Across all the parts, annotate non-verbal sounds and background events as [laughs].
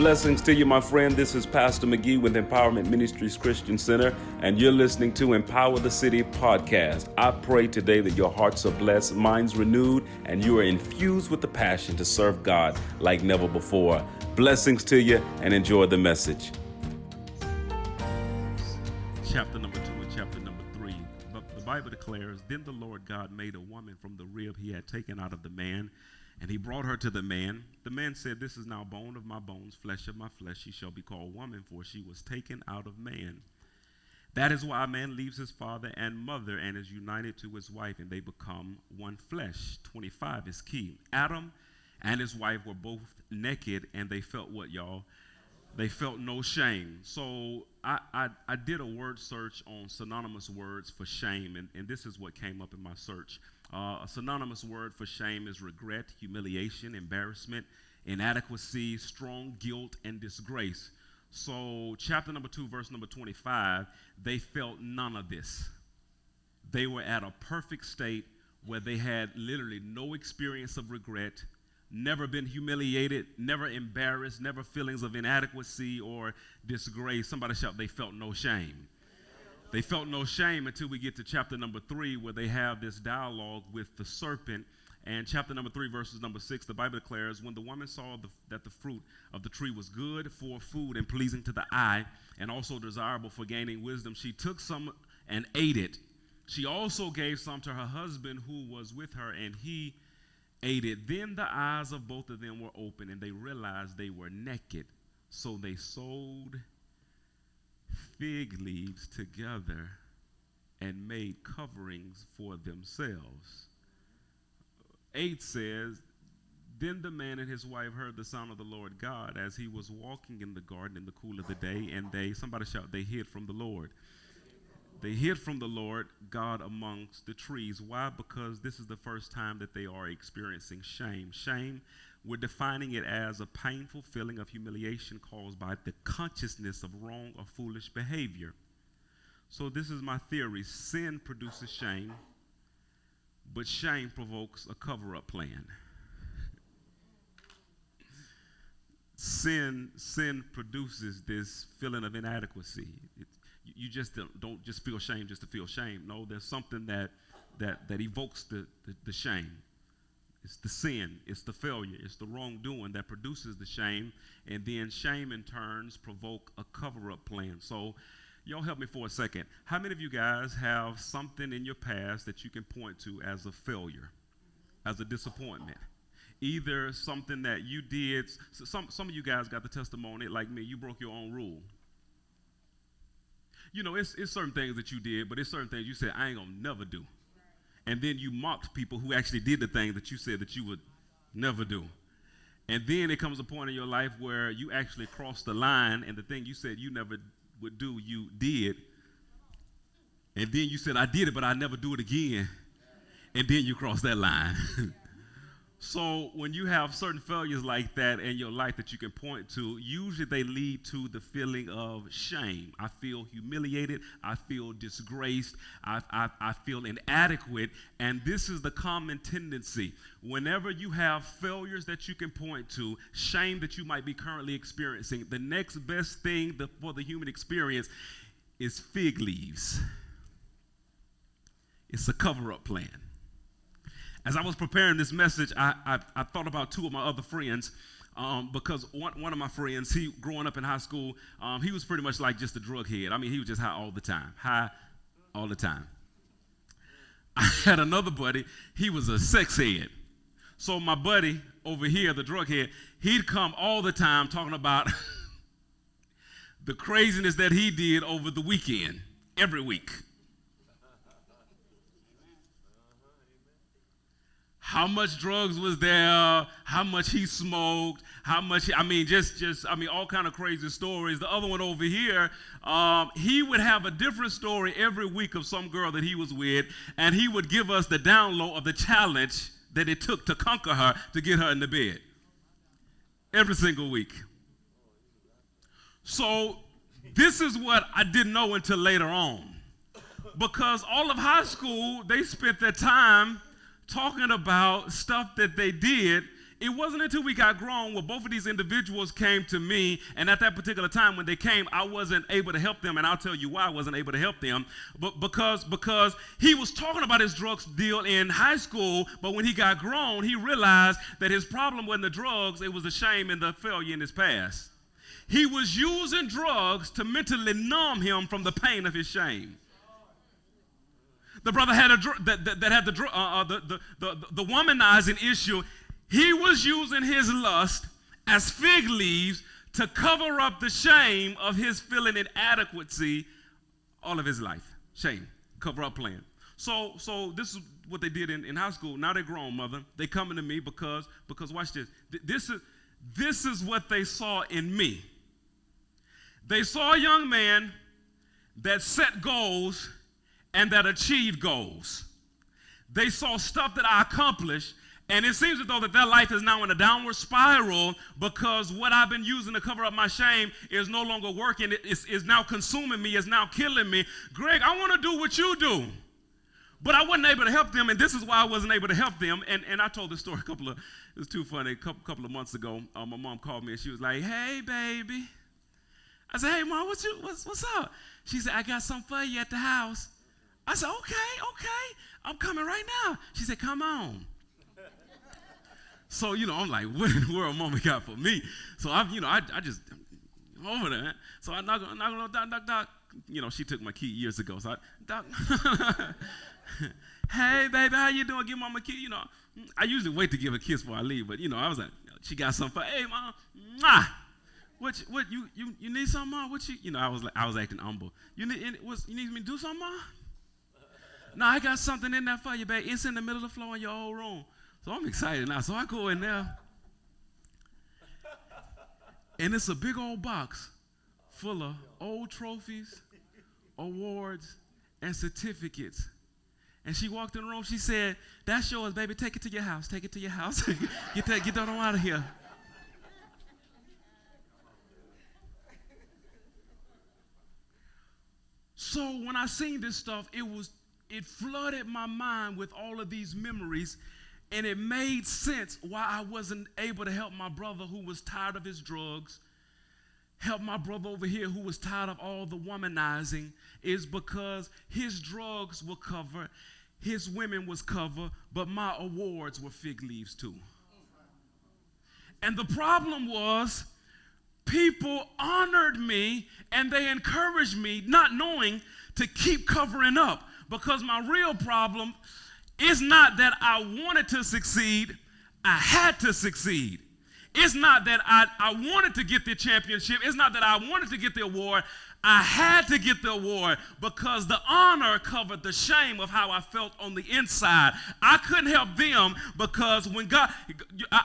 Blessings to you, my friend. This is Pastor McGee with Empowerment Ministries Christian Center, and you're listening to Empower the City podcast. I pray today that your hearts are blessed, minds renewed, and you are infused with the passion to serve God like never before. Blessings to you, and enjoy the message. Chapter number two and chapter number three. But the Bible declares, Then the Lord God made a woman from the rib he had taken out of the man and he brought her to the man. The man said, This is now bone of my bones, flesh of my flesh. She shall be called woman, for she was taken out of man. That is why a man leaves his father and mother and is united to his wife, and they become one flesh. 25 is key. Adam and his wife were both naked, and they felt what, y'all? They felt no shame. So I, I, I did a word search on synonymous words for shame, and, and this is what came up in my search. Uh, a synonymous word for shame is regret, humiliation, embarrassment, inadequacy, strong guilt, and disgrace. So, chapter number 2, verse number 25, they felt none of this. They were at a perfect state where they had literally no experience of regret, never been humiliated, never embarrassed, never feelings of inadequacy or disgrace. Somebody shout, they felt no shame. They felt no shame until we get to chapter number three, where they have this dialogue with the serpent. And chapter number three, verses number six, the Bible declares, When the woman saw the, that the fruit of the tree was good for food and pleasing to the eye, and also desirable for gaining wisdom, she took some and ate it. She also gave some to her husband who was with her, and he ate it. Then the eyes of both of them were open, and they realized they were naked. So they sold fig leaves together and made coverings for themselves. 8 says, Then the man and his wife heard the sound of the Lord God as he was walking in the garden in the cool of the day, and they, somebody shout, they hid from the Lord. They hid from the Lord God amongst the trees. Why? Because this is the first time that they are experiencing shame. Shame we're defining it as a painful feeling of humiliation caused by the consciousness of wrong or foolish behavior. So, this is my theory sin produces shame, but shame provokes a cover up plan. sin, sin produces this feeling of inadequacy. It, you just don't, just feel shame just to feel shame. No, there's something that, that, that evokes the, the, the shame. It's the sin, it's the failure, it's the wrongdoing that produces the shame, and then shame in turns provoke a cover-up plan. So, y'all help me for a second. How many of you guys have something in your past that you can point to as a failure, as a disappointment? Either something that you did. So some some of you guys got the testimony like me. You broke your own rule. You know, it's, it's certain things that you did, but it's certain things you said I ain't gonna never do and then you mocked people who actually did the thing that you said that you would never do. And then it comes a point in your life where you actually cross the line, and the thing you said you never would do, you did. And then you said, I did it, but I never do it again. And then you cross that line. [laughs] So when you have certain failures like that in your life that you can point to, usually they lead to the feeling of shame. I feel humiliated. I feel disgraced. I, I, I feel inadequate. And this is the common tendency. Whenever you have failures that you can point to, shame that you might be currently experiencing, the next best thing for the human experience is fig leaves. It's a cover up plan as I was preparing this message, I, I, I thought about two of my other friends. Um, because one, one of my friends, he growing up in high school, um, he was pretty much like just a drug head. I mean, he was just high all the time, high all the time. [laughs] I had another buddy, he was a sex head. So my buddy over here, the drug head, he'd come all the time talking about [laughs] the craziness that he did over the weekend, every week. How much drugs was there, how much he smoked, how much I mean, just just I mean, all kind of crazy stories. The other one over here, um, he would have a different story every week of some girl that he was with, and he would give us the download of the challenge that it took to conquer her to get her in the bed every single week. So this is what I didn't know until later on, because all of high school they spent their time talking about stuff that they did it wasn't until we got grown where both of these individuals came to me, and at that particular time when they came, I wasn't able to help them, and I'll tell you why I wasn't able to help them. But because because he was talking about his drugs deal in high school, but when he got grown, he realized that his problem wasn't the drugs, it was the shame and the failure in his past. He was using drugs to mentally numb him from the pain of his shame. The brother had a that, that, that had the, uh, uh, the, the, the, the womanizing issue. He was using his lust as fig leaves to cover up the shame of his feeling inadequacy all of his life. Shame, cover up plan. So, so this is what they did in, in high school. Now they're grown, mother. They coming to me because, because watch this. This is, this is what they saw in me. They saw a young man that set goals and that achieved goals. They saw stuff that I accomplished, and it seems as though that their life is now in a downward spiral because what I've been using to cover up my shame is no longer working. It is, is now consuming me, is now killing me. Greg, I want to do what you do. But I wasn't able to help them, and this is why I wasn't able to help them. And, and I told this story a couple of, it was too funny, a couple, couple of months ago. Uh, my mom called me and she was like, hey, baby. I said, hey, mom, what's, you, what's, what's up? She said, I got something for you at the house. I said, okay, okay, I'm coming right now. She said, come on. so, you know, I'm like, [laughs] what in the world mama got for me? So I, you know, I, I just over there. So I knock, knock, knock, knock, knock, knock. You know, she took my key years ago. So I, doc, [laughs] hey, baby, how you doing? Give mama a key. You know, I usually wait to give a kiss before I leave, but you know, I was like, she got something for, hey, mom, mwah. What, what you, you, you need something, mom? What you, you know, I was like, I was acting humble. You need, was, you need me to do something? No, I got something in there for you, babe. It's in the middle of the floor in your old room. So I'm excited now. So I go in there, and it's a big old box full of old trophies, awards, and certificates. And she walked in the room. She said, "That's yours, baby. Take it to your house. Take it to your house. [laughs] get that. Get that on out of here." So when I seen this stuff, it was it flooded my mind with all of these memories and it made sense why I wasn't able to help my brother who was tired of his drugs, help my brother over here who was tired of all the womanizing, is because his drugs were covered, his women was covered, but my awards were fig leaves too. And the problem was, people honored me and they encouraged me, not knowing to keep covering up because my real problem is not that I wanted to succeed, I had to succeed. It's not that I, I wanted to get the championship. It's not that I wanted to get the award. I had to get the award because the honor covered the shame of how I felt on the inside. I couldn't help them because when God, I,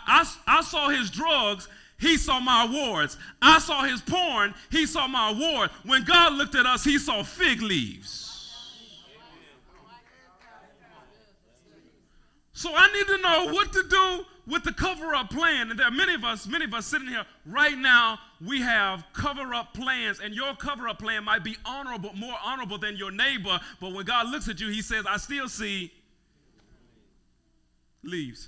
I, I saw his drugs he saw my awards. I saw his porn, he saw my award. When God looked at us, he saw fig leaves. So I need to know what to do with the cover up plan. And there are many of us, many of us sitting here right now, we have cover up plans, and your cover up plan might be honorable, more honorable than your neighbor. But when God looks at you, he says, I still see leaves.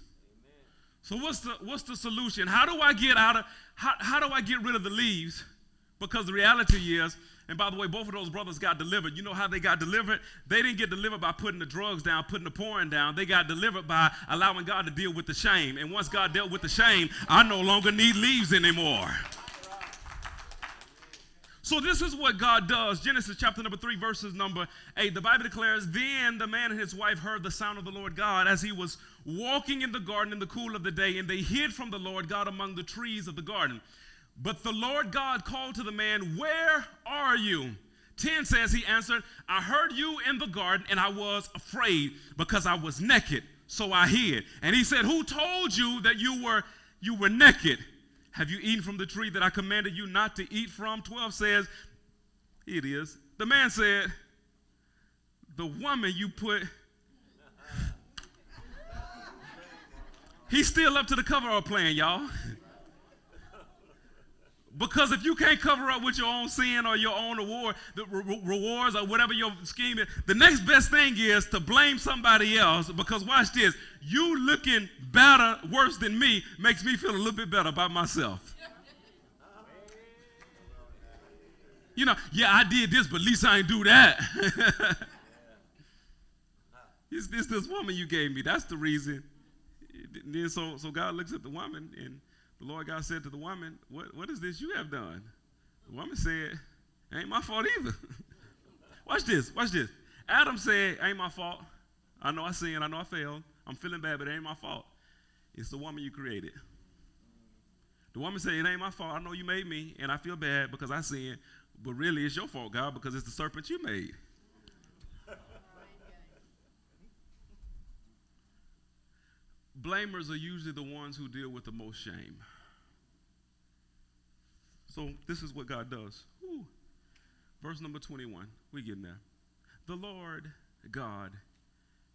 So what's the what's the solution? How do I get out of how, how do I get rid of the leaves? Because the reality is and by the way, both of those brothers got delivered. You know how they got delivered? They didn't get delivered by putting the drugs down, putting the porn down. They got delivered by allowing God to deal with the shame. And once God dealt with the shame, I no longer need leaves anymore. So this is what God does. Genesis chapter number 3 verses number 8. The Bible declares, "Then the man and his wife heard the sound of the Lord God as he was walking in the garden in the cool of the day, and they hid from the Lord God among the trees of the garden." But the Lord God called to the man, Where are you? 10 says, He answered, I heard you in the garden, and I was afraid because I was naked, so I hid. And he said, Who told you that you were you were naked? Have you eaten from the tree that I commanded you not to eat from? 12 says, It is. The man said, The woman you put. [laughs] He's still up to the cover up plan, y'all. Because if you can't cover up with your own sin or your own reward, the re- rewards or whatever your scheme is, the next best thing is to blame somebody else. Because watch this, you looking better, worse than me, makes me feel a little bit better about myself. You know, yeah, I did this, but at least I ain't do that. [laughs] it's this this woman you gave me. That's the reason. then so so God looks at the woman and the Lord God said to the woman, What, what is this you have done? The woman said, Ain't my fault either. [laughs] watch this, watch this. Adam said, Ain't my fault. I know I sinned, I know I failed. I'm feeling bad, but it ain't my fault. It's the woman you created. The woman said, It ain't my fault. I know you made me, and I feel bad because I sinned, but really it's your fault, God, because it's the serpent you made. Blamers are usually the ones who deal with the most shame. So this is what God does. Verse number 21. We getting there. The Lord God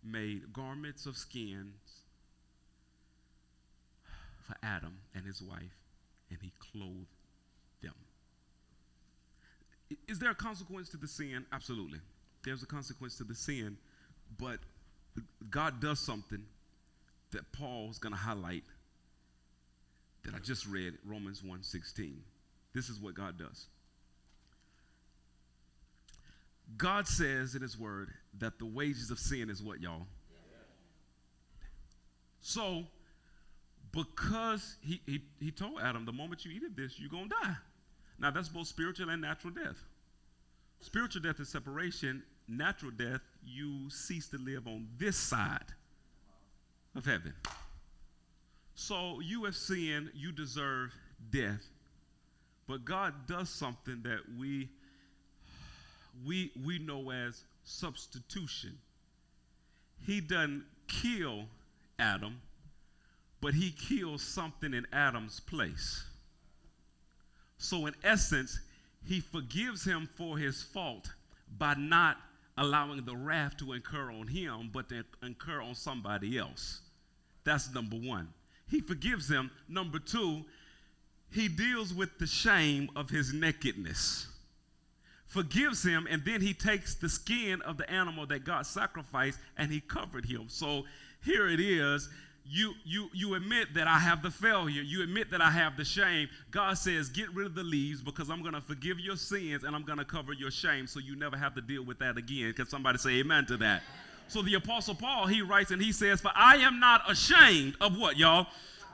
made garments of skins for Adam and his wife, and he clothed them. Is there a consequence to the sin? Absolutely. There's a consequence to the sin, but God does something that Paul's going to highlight that I just read, Romans 1:16. This is what God does. God says in his word that the wages of sin is what, y'all? So, because he, he, he told Adam, the moment you eat of this, you're going to die. Now, that's both spiritual and natural death. Spiritual death is separation. Natural death, you cease to live on this side of heaven. So you have sinned, you deserve death. But God does something that we we we know as substitution. He doesn't kill Adam, but he kills something in Adam's place. So in essence, he forgives him for his fault by not allowing the wrath to incur on him, but to incur on somebody else. That's number one. He forgives him. Number two, he deals with the shame of his nakedness. Forgives him, and then he takes the skin of the animal that God sacrificed and he covered him. So here it is you you you admit that I have the failure. You admit that I have the shame. God says, "Get rid of the leaves because I'm going to forgive your sins and I'm going to cover your shame so you never have to deal with that again." Can somebody say amen to that? So the apostle Paul, he writes and he says, "For I am not ashamed of what, y'all?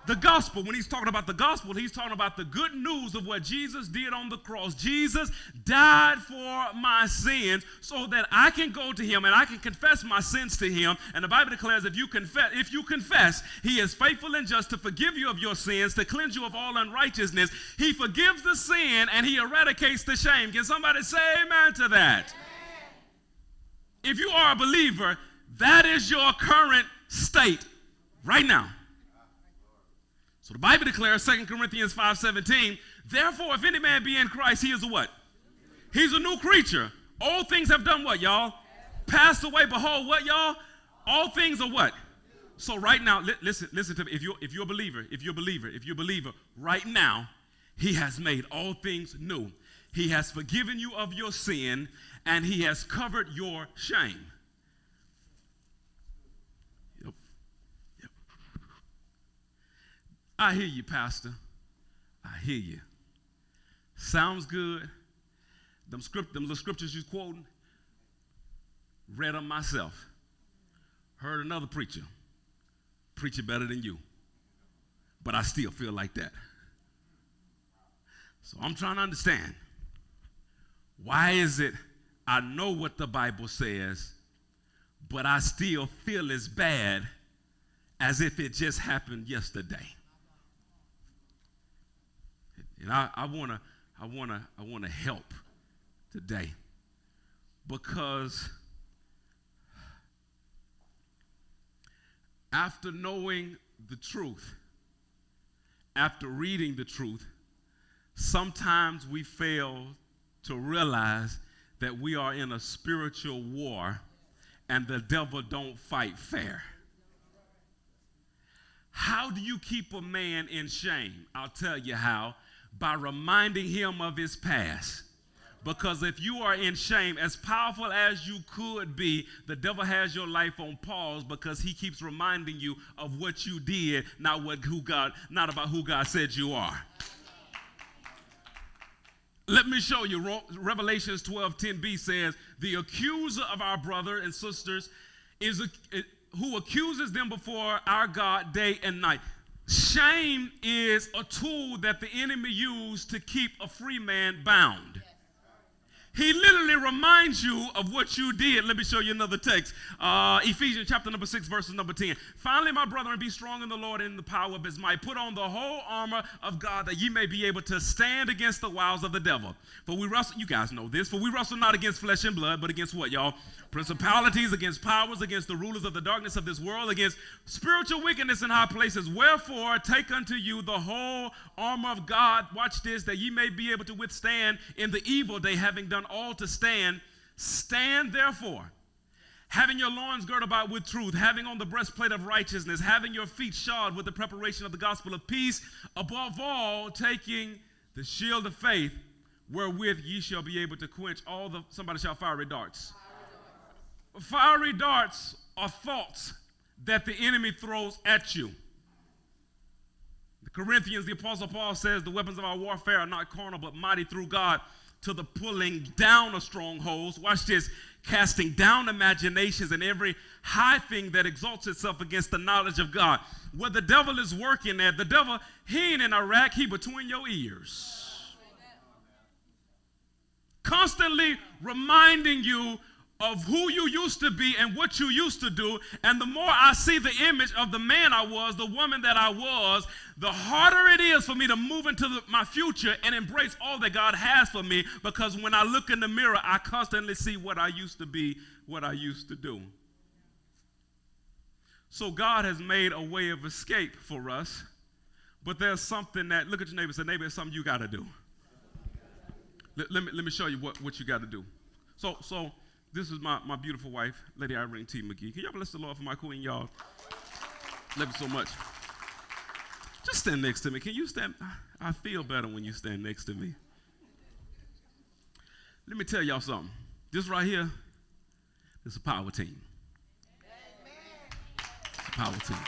The gospel, when he's talking about the gospel, he's talking about the good news of what Jesus did on the cross. Jesus died for my sins so that I can go to him and I can confess my sins to him. And the Bible declares if you confess, if you confess, he is faithful and just to forgive you of your sins, to cleanse you of all unrighteousness. He forgives the sin and he eradicates the shame. Can somebody say amen to that? If you are a believer, that is your current state right now. So the Bible declares, 2 Corinthians 5:17, therefore, if any man be in Christ, he is a what? He's a new creature. All things have done what, y'all? Passed away. Behold, what, y'all? All things are what? So right now, li- listen, listen to me. If you're if you're a believer, if you're a believer, if you're a believer, right now, he has made all things new. He has forgiven you of your sin, and he has covered your shame. I hear you, Pastor. I hear you. Sounds good. Them script, them little scriptures you're quoting, read them myself. Heard another preacher preach it better than you. But I still feel like that. So I'm trying to understand. Why is it I know what the Bible says, but I still feel as bad as if it just happened yesterday? And I, I wanna, I wanna, I wanna help today. Because after knowing the truth, after reading the truth, sometimes we fail to realize that we are in a spiritual war and the devil don't fight fair. How do you keep a man in shame? I'll tell you how by reminding him of his past. Because if you are in shame, as powerful as you could be, the devil has your life on pause because he keeps reminding you of what you did, not what who God, not about who God said you are. Let me show you. Revelations 12 10b says, The accuser of our brother and sisters is a, who accuses them before our God day and night. Shame is a tool that the enemy used to keep a free man bound. He literally reminds you of what you did. Let me show you another text. Uh, Ephesians chapter number 6, verses number 10. Finally, my brethren, be strong in the Lord and in the power of his might. Put on the whole armor of God that ye may be able to stand against the wiles of the devil. For we wrestle, you guys know this, for we wrestle not against flesh and blood, but against what, y'all? Principalities, against powers, against the rulers of the darkness of this world, against spiritual wickedness in high places. Wherefore, take unto you the whole armor of God. Watch this, that ye may be able to withstand in the evil day, having done all to stand. Stand therefore, having your loins girded about with truth, having on the breastplate of righteousness, having your feet shod with the preparation of the gospel of peace, above all, taking the shield of faith, wherewith ye shall be able to quench all the, somebody shall fiery darts. Fiery darts are thoughts that the enemy throws at you. The Corinthians, the Apostle Paul says, the weapons of our warfare are not carnal, but mighty through God to the pulling down of strongholds. Watch this casting down imaginations and every high thing that exalts itself against the knowledge of God. Where the devil is working at, the devil, he ain't in Iraq, he between your ears. Constantly reminding you of who you used to be and what you used to do. And the more I see the image of the man I was, the woman that I was, the harder it is for me to move into the, my future and embrace all that God has for me because when I look in the mirror, I constantly see what I used to be, what I used to do. So God has made a way of escape for us, but there's something that, look at your neighbor say, neighbor, it's something you got to do. Let, let, me, let me show you what, what you got to do. So, so, this is my, my beautiful wife, Lady Irene T. McGee. Can y'all bless the Lord for my queen, y'all? Love you so much. Just stand next to me. Can you stand? I feel better when you stand next to me. Let me tell y'all something. This right here is a power team. It's a power team.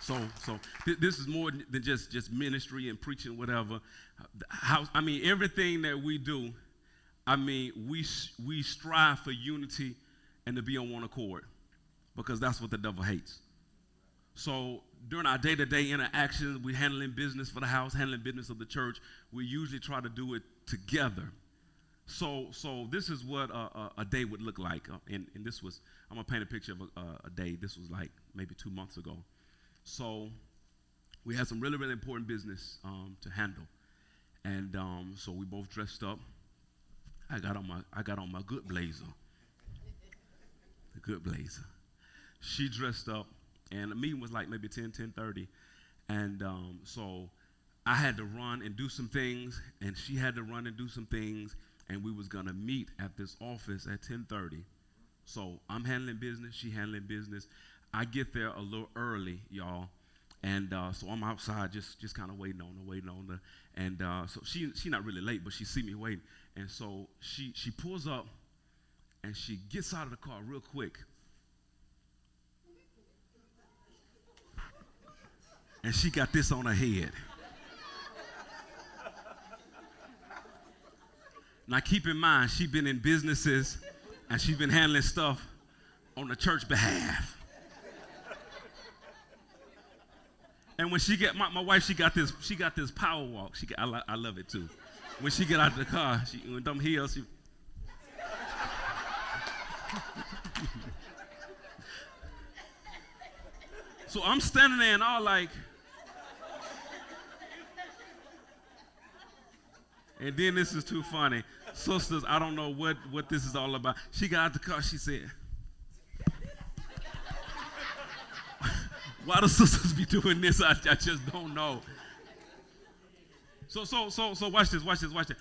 So, so th- this is more than just just ministry and preaching, whatever. How, I mean, everything that we do I mean, we, we strive for unity and to be on one accord because that's what the devil hates. So during our day-to-day interactions, we're handling business for the house, handling business of the church. We usually try to do it together. So, so this is what a, a, a day would look like. Uh, and, and, this was, I'm gonna paint a picture of a, a, day. This was like maybe two months ago. So we had some really, really important business um, to handle. And um, so we both dressed up. I got on my I got on my good blazer. The good blazer. She dressed up, and the meeting was like maybe 10, 10 30. And um, so I had to run and do some things, and she had to run and do some things, and we was gonna meet at this office at 10:30. So I'm handling business, she handling business. I get there a little early, y'all, and uh, so I'm outside just just kind of waiting on her, waiting on her. And uh, so she she not really late, but she see me waiting. And so she, she pulls up and she gets out of the car real quick. And she got this on her head. Now keep in mind, she's been in businesses and she's been handling stuff on the church behalf. And when she get my, my wife, she got this, she got this power walk. She got, I, I love it too when she get out of the car, she when them heels, she So I'm standing there and all like And then this is too funny. Sisters, I don't know what, what this is all about. She got out the car, she said, Why the [laughs] sisters be doing this? I, I just don't know. So, so, so, so, watch this, watch this, watch this.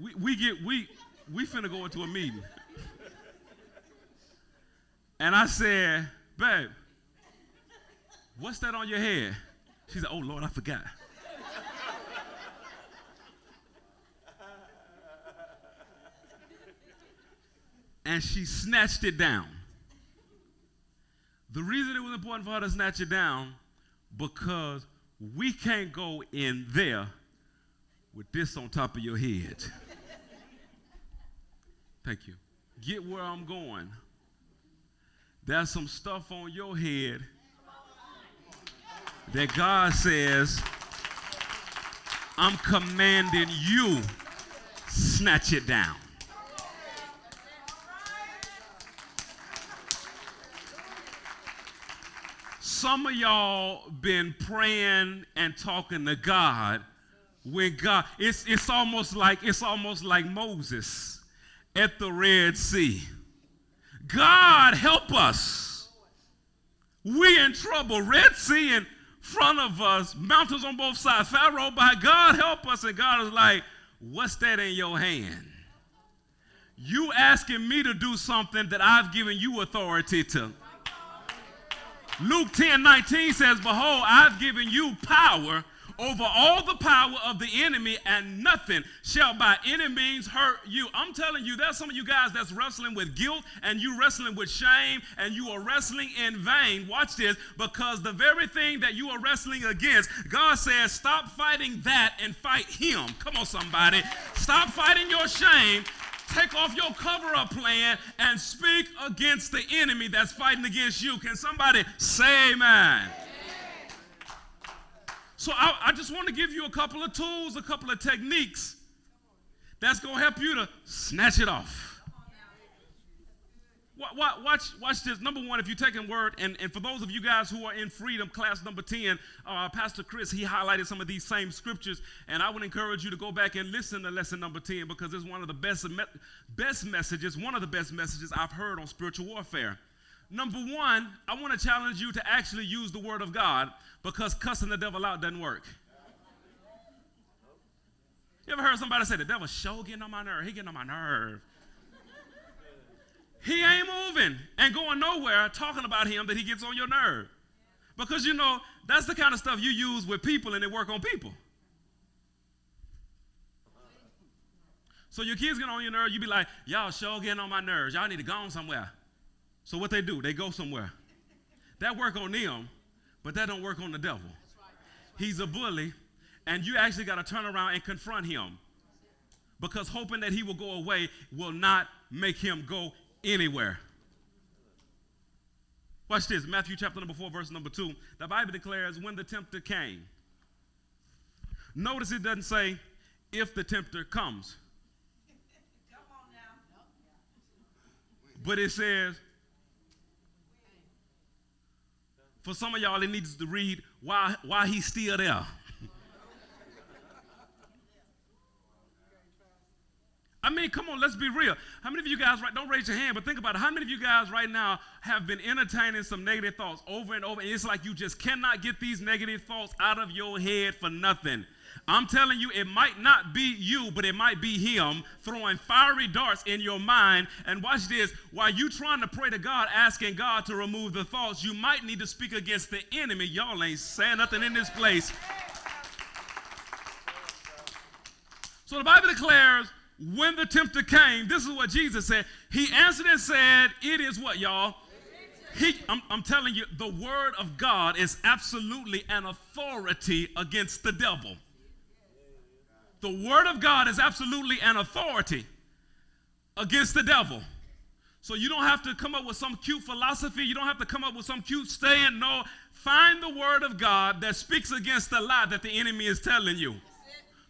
We, we get, we, we finna go into a meeting. And I said, babe, what's that on your head? She said, oh, Lord, I forgot. and she snatched it down. The reason it was important for her to snatch it down, because we can't go in there with this on top of your head. Thank you. Get where I'm going. There's some stuff on your head that God says, I'm commanding you, snatch it down. Some of y'all been praying and talking to God when God it's it's almost like it's almost like Moses at the Red Sea. God help us. We in trouble. Red Sea in front of us, mountains on both sides. Pharaoh by God help us. And God is like, what's that in your hand? You asking me to do something that I've given you authority to. Luke 10 19 says, Behold, I've given you power over all the power of the enemy, and nothing shall by any means hurt you. I'm telling you, there's some of you guys that's wrestling with guilt, and you wrestling with shame, and you are wrestling in vain. Watch this, because the very thing that you are wrestling against, God says, stop fighting that and fight Him. Come on, somebody. Stop fighting your shame take off your cover up plan and speak against the enemy that's fighting against you. Can somebody say amen? So I, I just want to give you a couple of tools, a couple of techniques that's going to help you to snatch it off. Watch, watch this. Number one, if you're taking word, and, and for those of you guys who are in freedom, class number 10, uh, Pastor Chris, he highlighted some of these same scriptures, and I would encourage you to go back and listen to lesson number 10 because it's one of the best, best messages, one of the best messages I've heard on spiritual warfare. Number one, I want to challenge you to actually use the word of God because cussing the devil out doesn't work. You ever heard somebody say the devil sure getting on my nerve? He getting on my nerve. He ain't moving and going nowhere talking about him that he gets on your nerve. Because you know, that's the kind of stuff you use with people and they work on people. So your kids get on your nerve, you be like, y'all sure getting on my nerves. Y'all need to go on somewhere. So what they do, they go somewhere. That work on them, but that don't work on the devil. He's a bully, and you actually got to turn around and confront him. Because hoping that he will go away will not make him go anywhere. Watch this Matthew chapter number 4, verse number 2. The Bible declares, when the tempter came. Notice it doesn't say, if the tempter comes. But it says, For some of y'all, it needs to read why, why he's still there. I mean, come on, let's be real. How many of you guys, right, don't raise your hand, but think about it. How many of you guys right now have been entertaining some negative thoughts over and over, and it's like you just cannot get these negative thoughts out of your head for nothing? I'm telling you, it might not be you, but it might be him throwing fiery darts in your mind. And watch this while you trying to pray to God, asking God to remove the thoughts, you might need to speak against the enemy. Y'all ain't saying nothing in this place. So the Bible declares when the tempter came, this is what Jesus said. He answered and said, It is what, y'all? He, I'm, I'm telling you, the word of God is absolutely an authority against the devil. The word of God is absolutely an authority against the devil. So you don't have to come up with some cute philosophy. You don't have to come up with some cute stand. No, find the word of God that speaks against the lie that the enemy is telling you.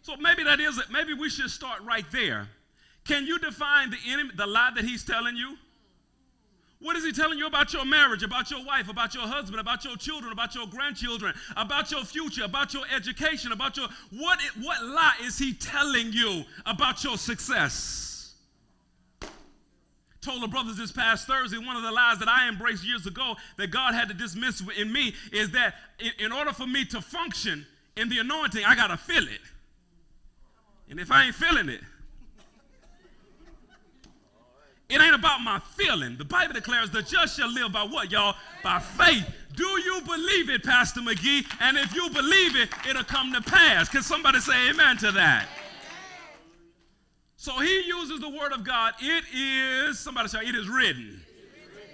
So maybe that is it. Maybe we should start right there. Can you define the enemy, the lie that he's telling you? What is he telling you about your marriage, about your wife, about your husband, about your children, about your grandchildren, about your future, about your education, about your what what lie is he telling you about your success? Told the brothers this past Thursday, one of the lies that I embraced years ago that God had to dismiss in me is that in, in order for me to function in the anointing, I gotta feel it. And if I ain't feeling it, it ain't about my feeling. The Bible declares the just shall live by what, y'all? By faith. Do you believe it, Pastor McGee? And if you believe it, it'll come to pass. Can somebody say amen to that? So he uses the word of God. It is, somebody say, it is written.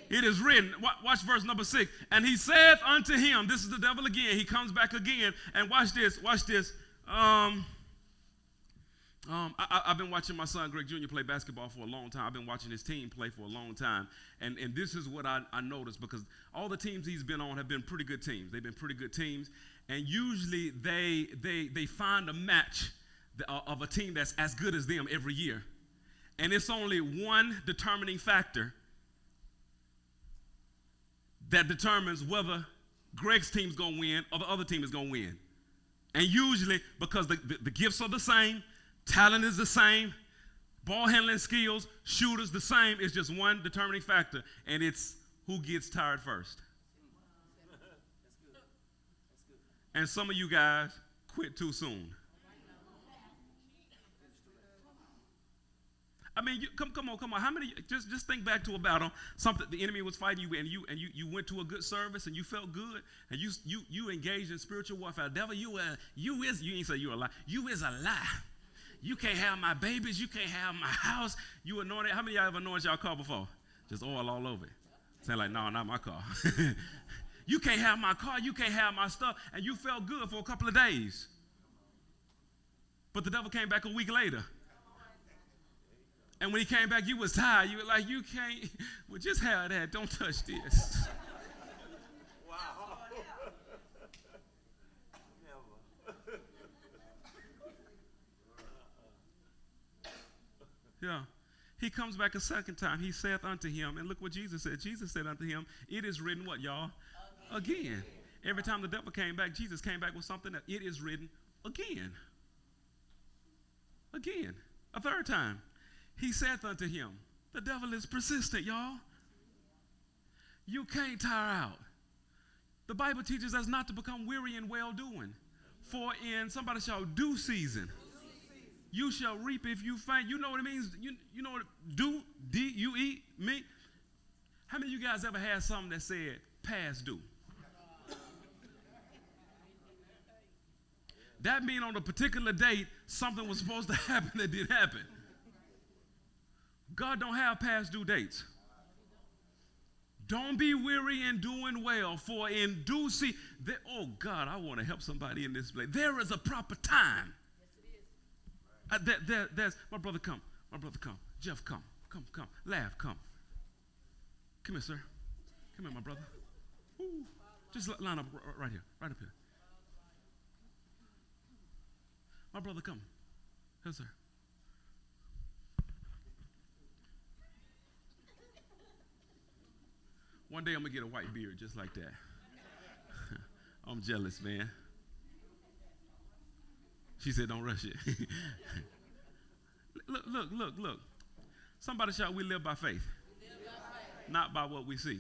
It is written. Watch verse number six. And he saith unto him, This is the devil again. He comes back again. And watch this. Watch this. Um, um, I, have been watching my son Greg Jr. play basketball for a long time. I've been watching his team play for a long time. And, and this is what I, I noticed because all the teams he's been on have been pretty good teams. They've been pretty good teams. And usually they, they, they find a match uh, of a team that's as good as them every year. And it's only one determining factor that determines whether Greg's team's to win or the other team is to win. And usually, because the, the, the, gifts are the same, talent is the same, ball handling skills, shooters the same, it's just one determining factor, and it's who gets tired first. And some of you guys quit too soon. I mean, you, come, come on, come on. How many? Just, just think back to a battle, something the enemy was fighting you, and you, and you, you went to a good service, and you felt good, and you, you, you engaged in spiritual warfare. Devil, you, uh, you is, you ain't say you a lie. You is a lie. You can't have my babies. You can't have my house. You anointed. How many y'all ever anointed y'all car before? Just oil all over it. Saying like, no, not my car. [laughs] you can't have my car. You can't have my stuff, and you felt good for a couple of days. But the devil came back a week later. And when he came back, you was tired. You were like, you can't, [laughs] well, just have that. Don't touch this. [laughs] yeah. He comes back a second time. He saith unto him, and look what Jesus said. Jesus said unto him, It is written what, y'all? Again. again. Every time the devil came back, Jesus came back with something that it is written again. Again. A third time. He saith unto him, The devil is persistent, y'all. You can't tire out. The Bible teaches us not to become weary in well doing. For in somebody shall due season. You shall reap if you faint. You know what it means? You, you know what do, D U E, me? How many of you guys ever had something that said past due? That mean on a particular date, something was supposed to [laughs] happen that didn't happen. God don't have past due dates. Don't be weary in doing well, for in due season. Oh God, I want to help somebody in this place. There is a proper time. Yes, uh, there, there, there's my brother. Come, my brother. Come, Jeff. Come, come, come. Laugh. Come. Come here, sir. Come here, my brother. Ooh. Just line up right here, right up here. My brother, come. Here, sir. One day I'm gonna get a white beard just like that. [laughs] I'm jealous, man. She said, "Don't rush it." [laughs] look, look, look, look. Somebody shout, "We live by faith, live by faith. not by what we see."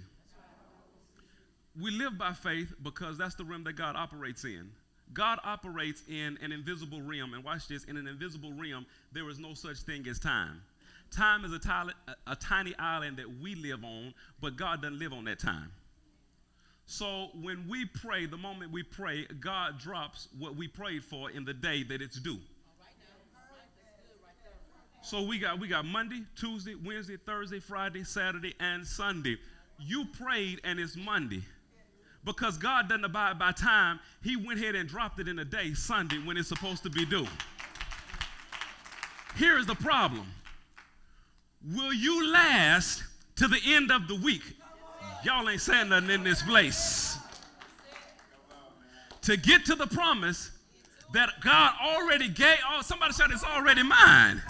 We live by faith because that's the realm that God operates in. God operates in an invisible realm, and watch this: in an invisible realm, there is no such thing as time. Time is a, tiny, a, a tiny island that we live on, but God doesn't live on that time. So when we pray, the moment we pray, God drops what we prayed for in the day that it's due. So we got we got Monday, Tuesday, Wednesday, Thursday, Friday, Saturday, and Sunday. You prayed and it's Monday. Because God doesn't abide by time, He went ahead and dropped it in a day, Sunday, when it's supposed to be due. Here is the problem Will you last to the end of the week? Y'all ain't saying nothing in this place. To get to the promise that God already gave, oh, somebody said it's already mine.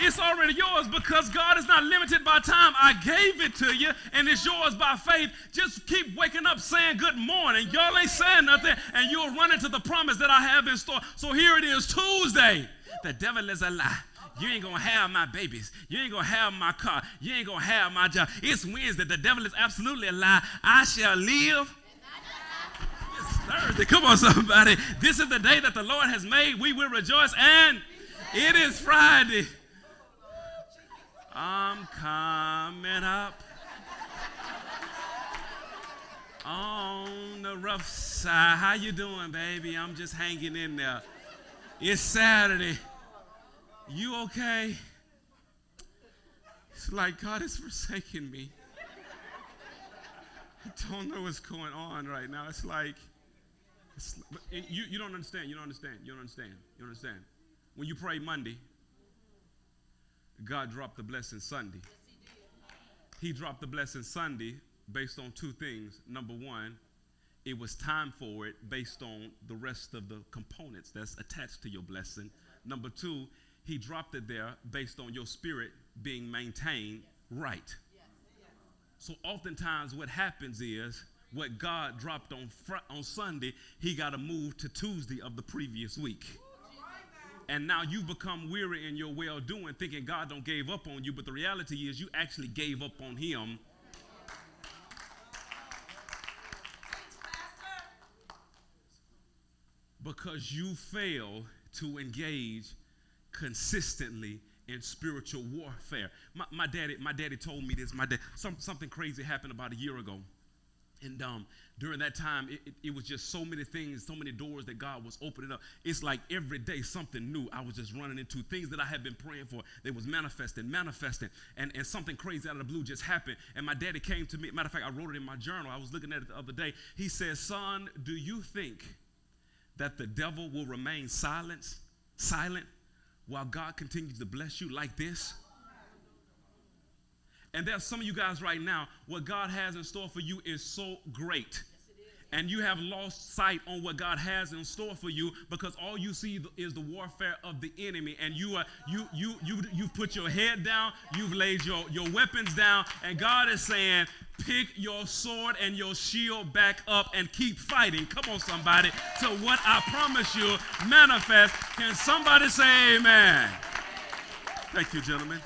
It's already yours because God is not limited by time. I gave it to you and it's yours by faith. Just keep waking up saying good morning. Y'all ain't saying nothing and you'll run into the promise that I have in store. So here it is, Tuesday. The devil is a lie. You ain't gonna have my babies. You ain't gonna have my car. You ain't gonna have my job. It's Wednesday. The devil is absolutely a lie. I shall live. It's Thursday. Come on, somebody. This is the day that the Lord has made. We will rejoice. And it is Friday. I'm coming up on the rough side. How you doing, baby? I'm just hanging in there. It's Saturday. You okay? It's like God has forsaken me. I don't know what's going on right now. It's like, it's, you, you don't understand. You don't understand. You don't understand. You don't understand. When you pray Monday, God dropped the blessing Sunday. He dropped the blessing Sunday based on two things. Number one, it was time for it based on the rest of the components that's attached to your blessing. Number two, he dropped it there based on your spirit being maintained right. So oftentimes what happens is what God dropped on fr- on Sunday, he got to move to Tuesday of the previous week. And now you've become weary in your well doing, thinking God don't gave up on you, but the reality is you actually gave up on him. Because you fail to engage consistently in spiritual warfare. My, my, daddy, my daddy told me this. My dad, some, something crazy happened about a year ago. And um, during that time, it, it, it, was just so many things, so many doors that God was opening up. It's like every day something new I was just running into. Things that I had been praying for, they was manifesting, manifesting. And, and something crazy out of the blue just happened. And my daddy came to me. Matter of fact, I wrote it in my journal. I was looking at it the other day. He says, son, do you think that the devil will remain silent, silent while God continues to bless you like this? And there's some of you guys right now, what God has in store for you is so great. And you have lost sight on what God has in store for you because all you see is the warfare of the enemy. And you are you you you you've put your head down, you've laid your, your weapons down, and God is saying, pick your sword and your shield back up and keep fighting. Come on, somebody. To what I promise you manifest. Can somebody say amen? Thank you, gentlemen.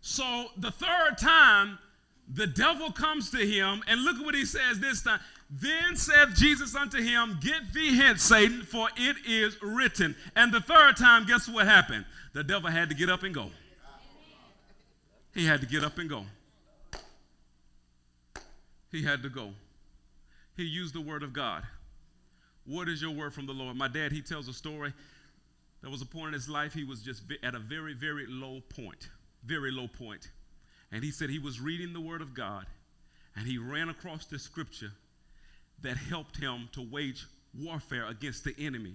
So the third time, the devil comes to him, and look at what he says this time. Then said Jesus unto him, Get thee hence, Satan, for it is written. And the third time, guess what happened? The devil had to get up and go. He had to get up and go. He had to go. He used the word of God. What is your word from the Lord? My dad, he tells a story. There was a point in his life he was just at a very, very low point. Very low point. And he said he was reading the word of God and he ran across this scripture that helped him to wage warfare against the enemy.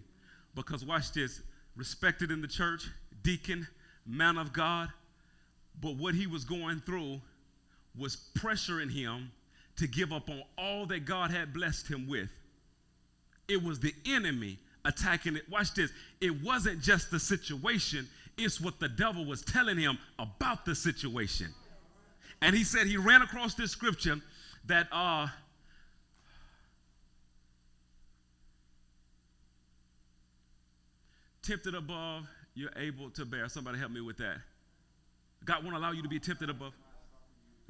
Because, watch this, respected in the church, deacon, man of God, but what he was going through was pressuring him to give up on all that God had blessed him with. It was the enemy attacking it. Watch this. It wasn't just the situation, it's what the devil was telling him about the situation. And he said he ran across this scripture that uh, tempted above, you're able to bear. Somebody help me with that. God won't allow you to be tempted above.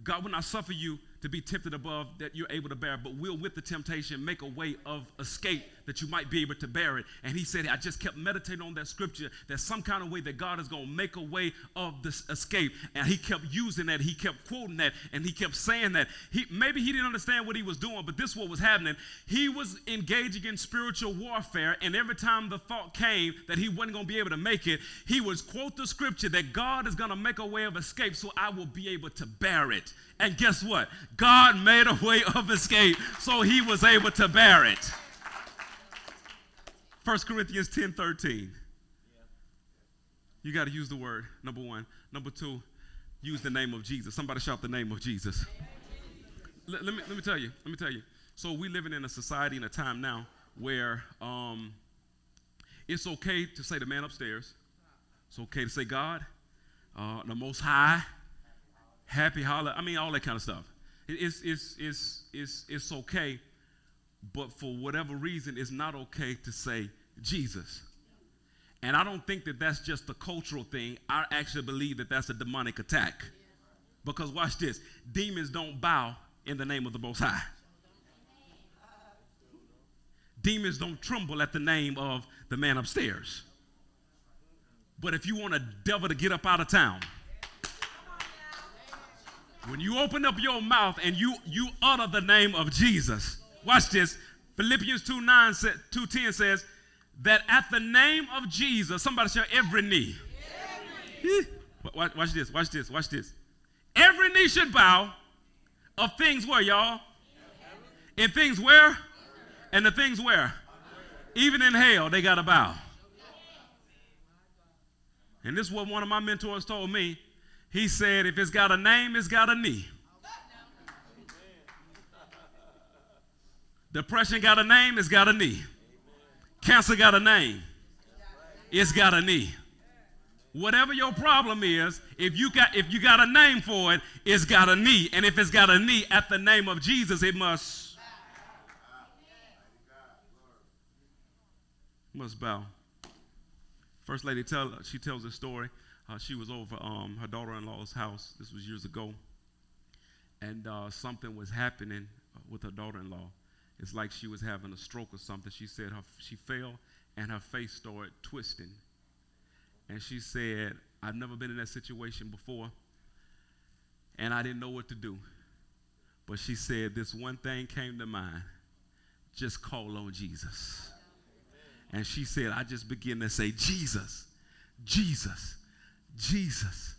God will not suffer you to be tempted above that you're able to bear, but will with the temptation make a way of escape that you might be able to bear it. And he said, I just kept meditating on that scripture. There's some kind of way that God is going to make a way of this escape. And he kept using that. He kept quoting that. And he kept saying that. He, maybe he didn't understand what he was doing, but this is what was happening. He was engaging in spiritual warfare. And every time the thought came that he wasn't going to be able to make it, he was quote the scripture that God is going to make a way of escape so I will be able to bear it. And guess what? God made a way of escape so he was able to bear it. 1 Corinthians 10 13. You got to use the word, number one. Number two, use the name of Jesus. Somebody shout the name of Jesus. Let, let, me, let me tell you, let me tell you. So we're living in a society in a time now where um, it's okay to say the man upstairs. It's okay to say God, uh, the Most High, happy holler. I mean, all that kind of stuff. It's, it's, it's, it's, it's okay, but for whatever reason, it's not okay to say Jesus. And I don't think that that's just a cultural thing. I actually believe that that's a demonic attack. Because watch this demons don't bow in the name of the Most High. Demons don't tremble at the name of the man upstairs. But if you want a devil to get up out of town, when you open up your mouth and you, you utter the name of Jesus, watch this. Philippians 2 9 2 10 says, that at the name of Jesus, somebody shall every knee. Every. Watch, watch this, watch this, watch this. Every knee should bow of things where, y'all? In things where? And the things where? Even in hell, they got to bow. And this is what one of my mentors told me. He said, if it's got a name, it's got a knee. Depression got a name, it's got a knee. Cancer got a name, it's got a knee. Whatever your problem is, if you got if you got a name for it, it's got a knee. And if it's got a knee at the name of Jesus, it must must bow. First lady tell she tells a story. Uh, she was over um, her daughter-in-law's house. This was years ago, and uh, something was happening with her daughter-in-law. It's like she was having a stroke or something. She said her, she fell and her face started twisting. And she said, I've never been in that situation before, and I didn't know what to do. But she said, This one thing came to mind just call on Jesus. And she said, I just began to say, Jesus, Jesus, Jesus,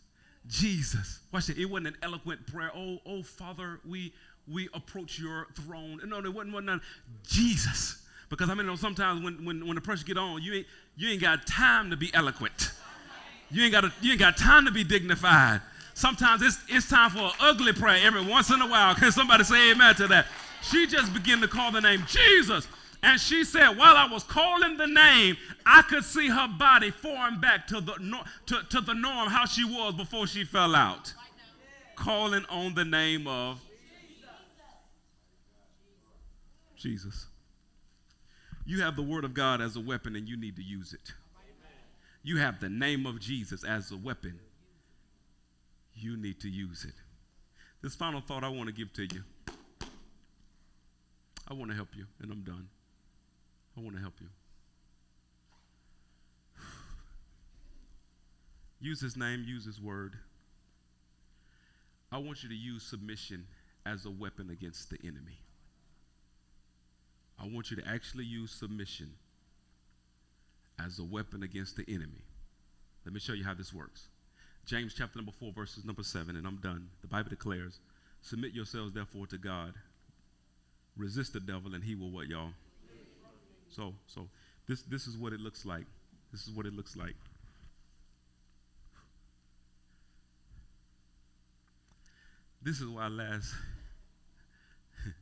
Jesus. Watch it. It wasn't an eloquent prayer. Oh, oh, Father, we we approach your throne. No, there wasn't one. Jesus. Because I mean, you know, sometimes when, when, when the pressure get on, you ain't, you ain't got time to be eloquent. You ain't got you ain't got time to be dignified. Sometimes it's it's time for an ugly prayer every once in a while. Can somebody say amen to that? She just began to call the name Jesus. And she said, while I was calling the name, I could see her body form back to the, to, to the norm, how she was before she fell out. Calling on the name of Jesus. You have the Word of God as a weapon and you need to use it. You have the name of Jesus as a weapon. You need to use it. This final thought I want to give to you. I want to help you, and I'm done. I want to help you. [sighs] Use his name, use his word. I want you to use submission as a weapon against the enemy. I want you to actually use submission as a weapon against the enemy. Let me show you how this works. James chapter number 4, verses number 7, and I'm done. The Bible declares, Submit yourselves therefore to God. Resist the devil, and he will what, y'all? So, so this, this is what it looks like. This is what it looks like. This is why last [laughs]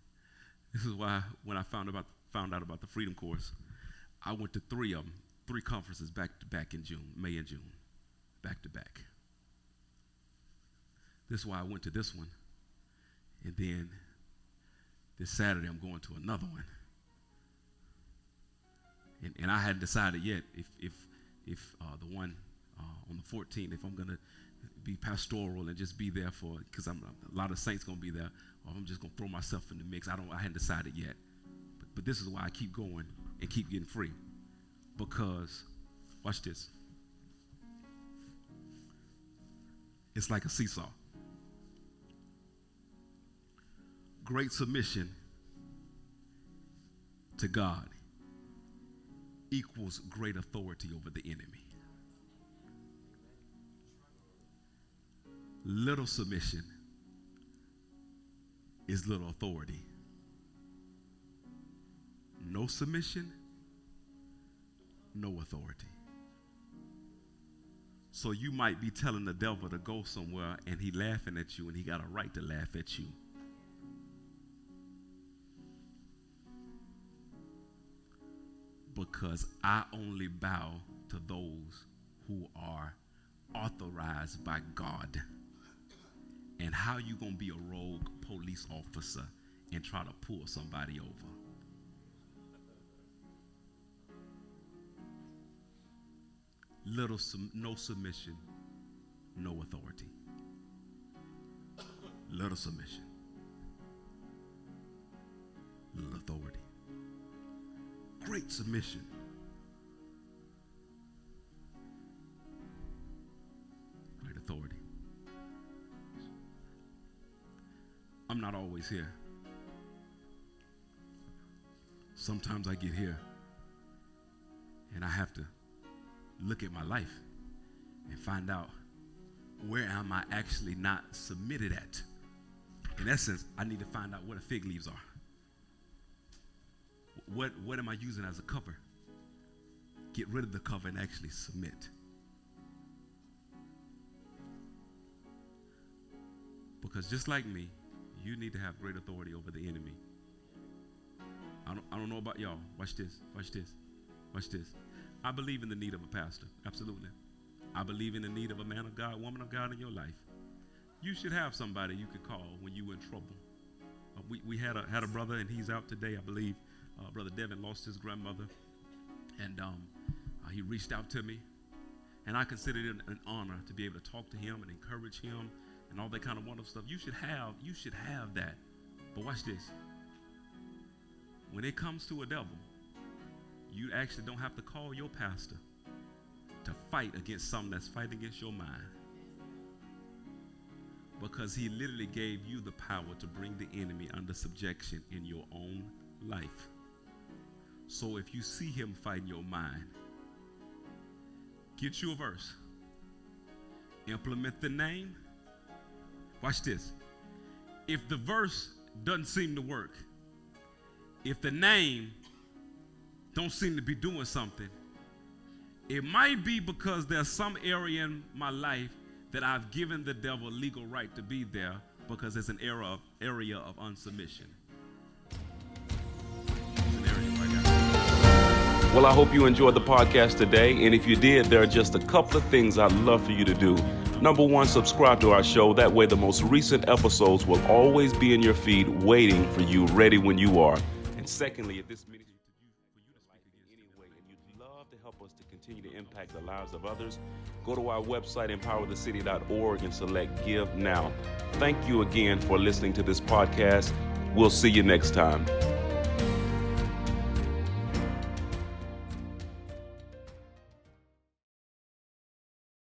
this is why when I found about found out about the Freedom Course, I went to three of them, three conferences back to back in June, May and June, back to back. This is why I went to this one, and then this Saturday I'm going to another one. And, and I hadn't decided yet if if if uh, the one uh, on the 14th, if I'm gonna be pastoral and just be there for because I'm a lot of saints gonna be there, or I'm just gonna throw myself in the mix. I don't. I hadn't decided yet, but, but this is why I keep going and keep getting free, because watch this. It's like a seesaw. Great submission to God equals great authority over the enemy. Little submission is little authority. No submission, no authority. So you might be telling the devil to go somewhere and he laughing at you and he got a right to laugh at you. Because I only bow to those who are authorized by God. And how you going to be a rogue police officer and try to pull somebody over? Little no submission, no authority. Little submission, little authority. Great submission. Great authority. I'm not always here. Sometimes I get here And I have to look at my life and find out where am I actually not submitted at. In essence, I need to find out where the fig leaves are. What, what am I using as a cover? Get rid of the cover and actually submit. Because just like me, you need to have great authority over the enemy. I don't, I don't know about y'all. Watch this. Watch this. Watch this. I believe in the need of a pastor. Absolutely. I believe in the need of a man of God, woman of God in your life. You should have somebody you could call when you're in trouble. Uh, we we had, a, had a brother, and he's out today, I believe. Uh, brother Devin lost his grandmother. And um, uh, he reached out to me. And I considered it an honor to be able to talk to him and encourage him and all that kind of wonderful stuff. You should have, you should have that. But watch this. When it comes to a devil, you actually don't have to call your pastor to fight against something that's fighting against your mind. Because he literally gave you the power to bring the enemy under subjection in your own life. So if you see him fighting your mind, get you a verse, implement the name, Watch this. If the verse doesn't seem to work, if the name don't seem to be doing something, it might be because there's some area in my life that I've given the devil legal right to be there because it's an of, area of unsubmission. Well, I hope you enjoyed the podcast today. And if you did, there are just a couple of things I'd love for you to do. Number one, subscribe to our show. That way, the most recent episodes will always be in your feed, waiting for you, ready when you are. And secondly, if this ministry for you to speak in any way, and you'd love to help us to continue to impact the lives of others, go to our website, empowerthecity.org, and select Give Now. Thank you again for listening to this podcast. We'll see you next time.